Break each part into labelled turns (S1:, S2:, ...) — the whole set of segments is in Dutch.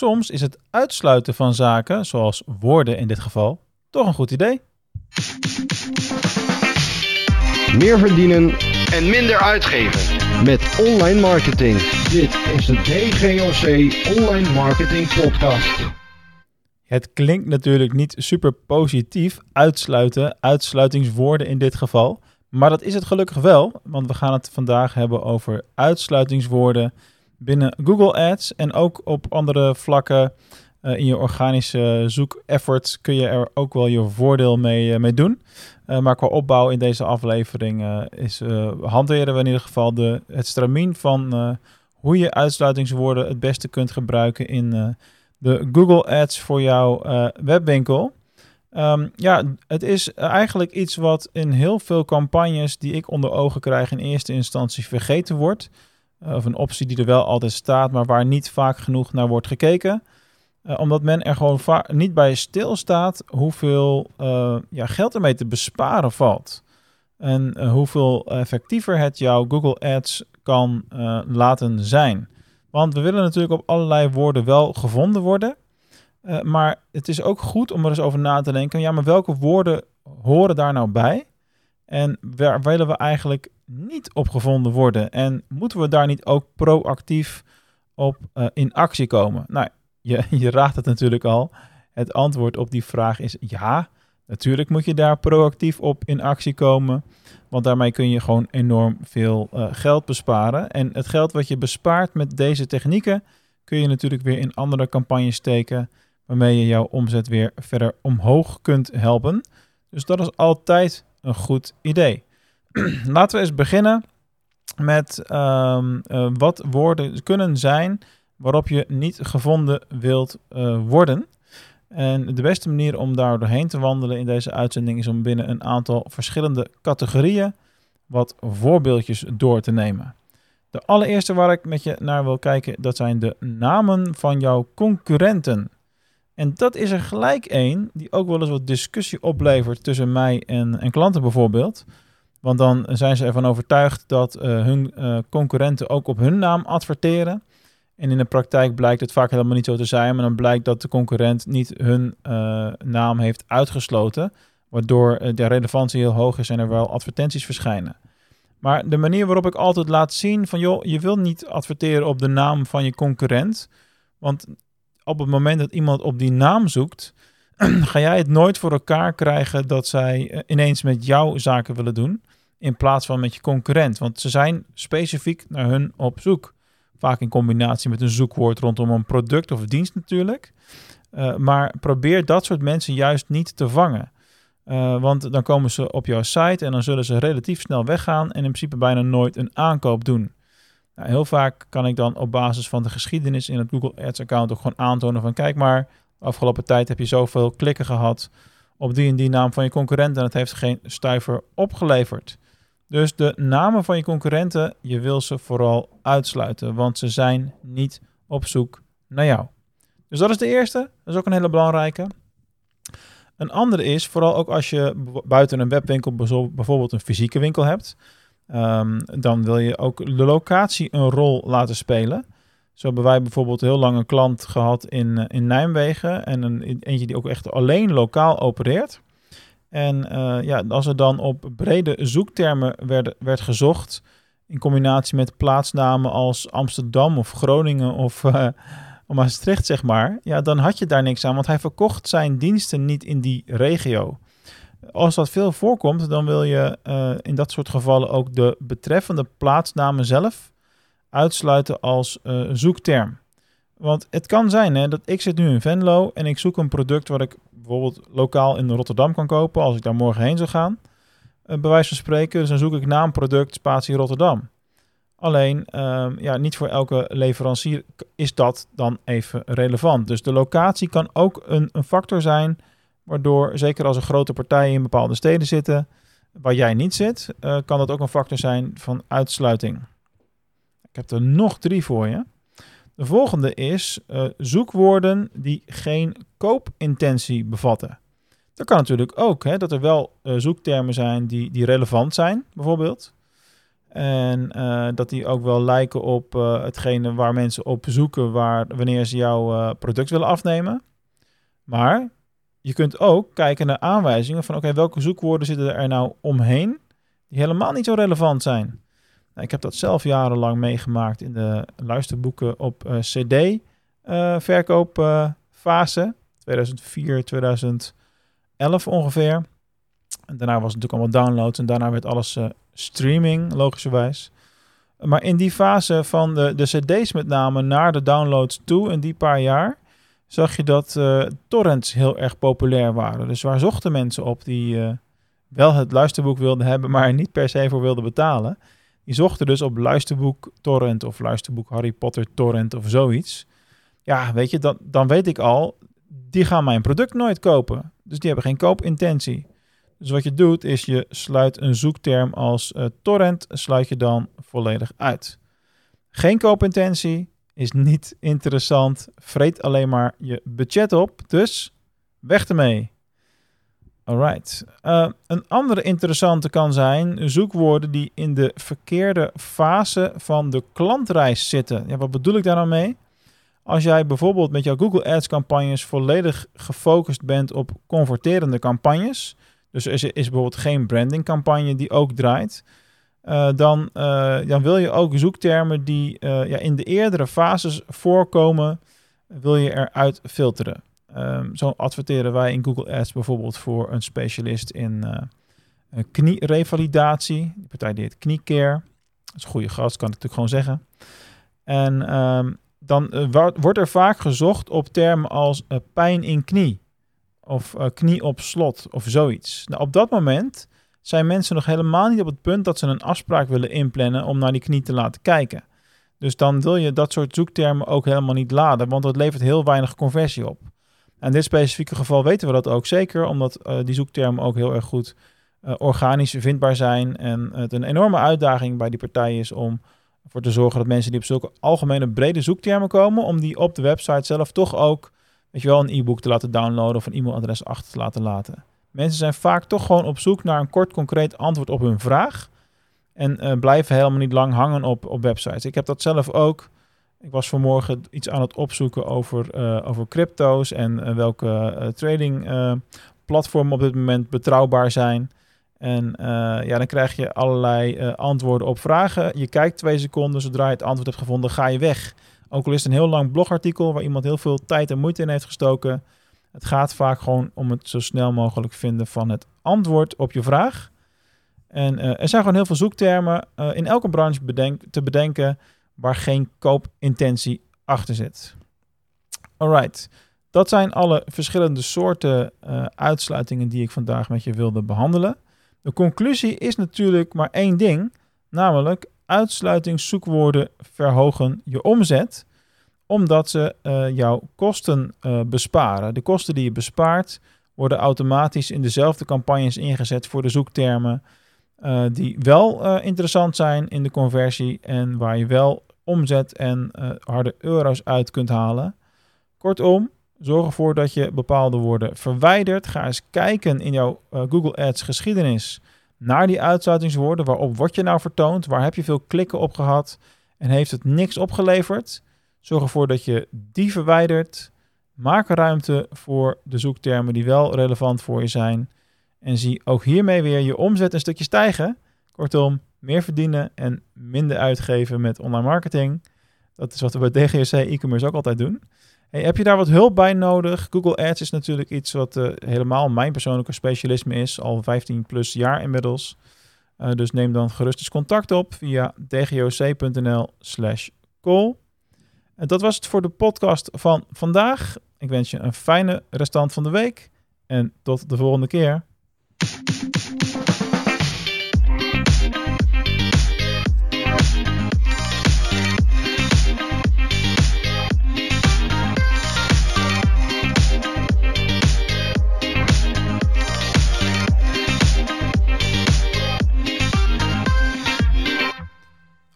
S1: soms is het uitsluiten van zaken, zoals woorden in dit geval, toch een goed idee.
S2: Meer verdienen
S3: en minder uitgeven.
S2: met online marketing.
S4: Dit is de DGOC Online Marketing Podcast.
S1: Het klinkt natuurlijk niet super positief, uitsluiten, uitsluitingswoorden in dit geval. Maar dat is het gelukkig wel, want we gaan het vandaag hebben over uitsluitingswoorden binnen Google Ads en ook op andere vlakken eh, in je organische zoekefforts kun je er ook wel je voordeel mee, eh, mee doen. Eh, maar qua opbouw in deze aflevering is, hanteren we in ieder geval de, het stramien van hoe je uitsluitingswoorden het beste kunt gebruiken in de Google Ads voor jouw webwinkel. Ehm, ja, het is eigenlijk iets wat in heel veel campagnes die ik onder ogen krijg in eerste instantie vergeten wordt. Eh, of een optie die er wel altijd staat, maar waar niet vaak genoeg naar wordt gekeken. Eh, omdat men er gewoon niet bij stilstaat hoeveel eh, ja, geld ermee te besparen valt. En hoeveel effectiever het jouw Google Ads kan laten zijn. Want we willen natuurlijk op allerlei woorden wel gevonden worden. Maar het is ook goed om er eens over na te denken. Ja, maar welke woorden horen daar nou bij? En waar willen we eigenlijk niet op gevonden worden? En moeten we daar niet ook proactief op eh, in actie komen? Nou, je, je raadt het natuurlijk al. Het antwoord op die vraag is ja. Natuurlijk moet je daar proactief op in actie komen. Want daarmee kun je gewoon enorm veel eh, geld besparen. En het geld wat je bespaart met deze technieken kun je natuurlijk weer in andere campagnes steken. Waarmee je jouw omzet weer verder omhoog kunt helpen. Dus dat is altijd een goed idee. Laten we eens beginnen met ehm, eh, wat woorden kunnen zijn waarop je niet gevonden wilt eh, worden. En de beste manier om daar doorheen te wandelen in deze uitzending is om binnen een aantal verschillende categorieën wat voorbeeldjes door te nemen. De allereerste waar ik met je naar wil kijken, dat zijn de namen van jouw concurrenten. En dat is er gelijk één die ook wel eens wat discussie oplevert tussen mij en, en klanten bijvoorbeeld. Want dan zijn ze ervan overtuigd dat eh, hun eh, concurrenten ook op hun naam adverteren. En in de praktijk blijkt het vaak helemaal niet zo te zijn, maar dan blijkt dat de concurrent niet hun eh, naam heeft uitgesloten, waardoor de relevantie heel hoog is en er wel advertenties verschijnen. Maar de manier waarop ik altijd laat zien van joh, je wil niet adverteren op de naam van je concurrent, want op het moment dat iemand op die naam zoekt, ga jij het nooit voor elkaar krijgen dat zij eh, ineens met jou zaken willen doen, in plaats van met je concurrent. Want ze zijn specifiek naar hun op zoek. Vaak in combinatie met een zoekwoord rondom een product of dienst natuurlijk. Uh, maar probeer dat soort mensen juist niet te vangen. Uh, want dan komen ze op jouw site en dan zullen ze relatief snel weggaan en in principe bijna nooit een aankoop doen. Nou, heel vaak kan ik dan op basis van de geschiedenis in het Google Ads account ook gewoon aantonen van kijk maar, afgelopen tijd heb je zoveel klikken gehad op die en die naam van je concurrent en het heeft geen stuiver opgeleverd. Dus de namen van je concurrenten, je wil ze vooral uitsluiten, want ze zijn niet op zoek naar jou. Dus dat is de eerste, dat is ook een hele belangrijke. Een andere is, vooral ook als je buiten een webwinkel bijvoorbeeld een fysieke winkel hebt, um, dan wil je ook de locatie een rol laten spelen. Zo hebben wij bijvoorbeeld heel lang een klant gehad in, in Nijmegen en een, eentje die ook echt alleen lokaal opereert. En uh, ja, als er dan op brede zoektermen werd, werd gezocht, in combinatie met plaatsnamen als Amsterdam of Groningen of uh, Maastricht, zeg maar, ja, dan had je daar niks aan, want hij verkocht zijn diensten niet in die regio. Als dat veel voorkomt, dan wil je in dat soort gevallen ook de betreffende plaatsnamen zelf uitsluiten als zoekterm. Want het kan zijn hè, dat ik zit nu in Venlo en ik zoek een product wat ik bijvoorbeeld lokaal in Rotterdam kan kopen als ik daar morgen heen zou gaan. Uh, bij wijze van spreken, dus dan zoek ik naam product spatie Rotterdam. Alleen, uh, ja, niet voor elke leverancier is dat dan even relevant. Dus de locatie kan ook een, een factor zijn, waardoor, zeker als er grote partijen in bepaalde steden zitten, waar jij niet zit, uh, kan dat ook een factor zijn van uitsluiting. Ik heb er nog drie voor je. De volgende is uh, zoekwoorden die geen koopintentie bevatten. Dat kan natuurlijk ook, hè, dat er wel uh, zoektermen zijn die, die relevant zijn, bijvoorbeeld. En eh, dat die ook wel lijken op hetgene waar mensen op zoeken waar, wanneer ze jouw product willen afnemen. Maar je kunt ook kijken naar aanwijzingen van oké, welke zoekwoorden zitten er nou omheen die helemaal niet zo relevant zijn. Nou, ik heb dat zelf jarenlang meegemaakt in de luisterboeken op CD verkoopfase 2004, 2011 ongeveer. En daarna was het natuurlijk allemaal downloads en daarna werd alles streaming, logischerwijs. Maar in die fase van de, de CD's met name naar de downloads toe, in die paar jaar, zag je dat uh, torrents heel erg populair waren. Dus waar zochten mensen op die uh, wel het luisterboek wilden hebben, maar er niet per se voor wilden betalen? Die zochten dus op luisterboek torrent of luisterboek Harry Potter torrent of zoiets. Ja, weet je, dan, dan weet ik al, die gaan mijn product nooit kopen. Dus die hebben geen koopintentie. Dus wat je doet is je sluit een zoekterm als uh, torrent, sluit je dan volledig uit. Geen koopintentie, is niet interessant, vreet alleen maar je budget op, dus weg ermee. Alright. Uh, een andere interessante kan zijn zoekwoorden die in de verkeerde fase van de klantreis zitten. Ja, wat bedoel ik daar nou mee? Als jij bijvoorbeeld met jouw Google Ads campagnes volledig gefocust bent op converterende campagnes, dus er is, bijvoorbeeld geen brandingcampagne die ook draait. Uh, dan, uh, dan wil je ook zoektermen die ja, in de eerdere fases voorkomen, wil je eruit filteren. Um, zo adverteren wij in Google Ads bijvoorbeeld voor een specialist in knie-revalidatie. Die partij die heet Kniecare. Dat is een goede gast, kan ik natuurlijk gewoon zeggen. En um, dan wordt er vaak gezocht op termen als pijn in knie of uh, knie op slot of zoiets. Nou, op dat moment zijn mensen nog helemaal niet op het punt dat ze een afspraak willen inplannen om naar die knie te laten kijken. Dus dan wil je dat soort zoektermen ook helemaal niet laden, want dat levert heel weinig conversie op. In dit specifieke geval weten we dat ook zeker, omdat uh, die zoektermen ook heel erg goed uh, organisch vindbaar zijn. En het een enorme uitdaging bij die partij is om ervoor te zorgen dat mensen die op zulke algemene brede zoektermen komen, om die op de website zelf toch ook weet je wel, een e-book te laten downloaden of een e-mailadres achter te laten laten. Mensen zijn vaak toch gewoon op zoek naar een kort, concreet antwoord op hun vraag. En uh, blijven helemaal niet lang hangen op, op websites. Ik heb dat zelf ook. Ik was vanmorgen iets aan het opzoeken over, uh, over crypto's en uh, welke trading platformen op dit moment betrouwbaar zijn. En ja, dan krijg je allerlei antwoorden op vragen. Je kijkt twee seconden, zodra je het antwoord hebt gevonden, ga je weg. Ook al is het een heel lang blogartikel waar iemand heel veel tijd en moeite in heeft gestoken. Het gaat vaak gewoon om het zo snel mogelijk vinden van het antwoord op je vraag. En er zijn gewoon heel veel zoektermen in elke branche te bedenken waar geen koopintentie achter zit. Alright, dat zijn alle verschillende soorten uh, uitsluitingen die ik vandaag met je wilde behandelen. De conclusie is natuurlijk maar één ding, namelijk uitsluitingszoekwoorden verhogen je omzet, omdat ze uh, jouw kosten uh, besparen. De kosten die je bespaart worden automatisch in dezelfde campagnes ingezet voor de zoektermen die wel interessant zijn in de conversie en waar je wel omzet en harde euro's uit kunt halen. Kortom, zorg ervoor dat je bepaalde woorden verwijdert. Ga eens kijken in jouw Google Ads geschiedenis naar die uitsluitingswoorden. Waarop word je nou vertoond? Waar heb je veel klikken op gehad? En heeft het niks opgeleverd? Zorg ervoor dat je die verwijdert. Maak ruimte voor de zoektermen die wel relevant voor je zijn. En zie ook hiermee weer je omzet een stukje stijgen. Kortom, meer verdienen en minder uitgeven met online marketing. Dat is wat we bij DGSC e-commerce ook altijd doen. Hey, heb je daar wat hulp bij nodig? Google Ads is natuurlijk iets wat uh, helemaal mijn persoonlijke specialisme is, al 15 plus jaar inmiddels. Uh, dus neem dan gerust eens contact op via dgoc.nl slash call. En dat was het voor de podcast van vandaag. Ik wens je een fijne restant van de week en tot de volgende keer.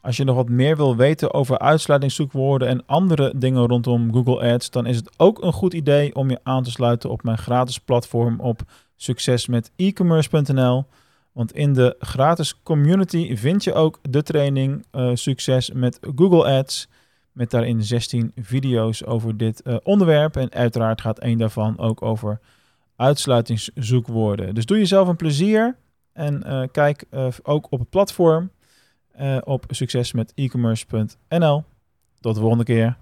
S1: Als je nog wat meer wil weten over uitsluitingszoekwoorden en andere dingen rondom Google Ads, dan is het ook een goed idee om je aan te sluiten op mijn gratis platform op succesmetecommerce.nl, Want in de gratis community vind je ook de training uh, Succes met Google Ads. Met daarin 16 video's over dit uh, onderwerp. En uiteraard gaat één daarvan ook over uitsluitingszoekwoorden. Dus doe jezelf een plezier en uh, kijk ook op het platform op succesmetecommerce.nl. Tot de volgende keer.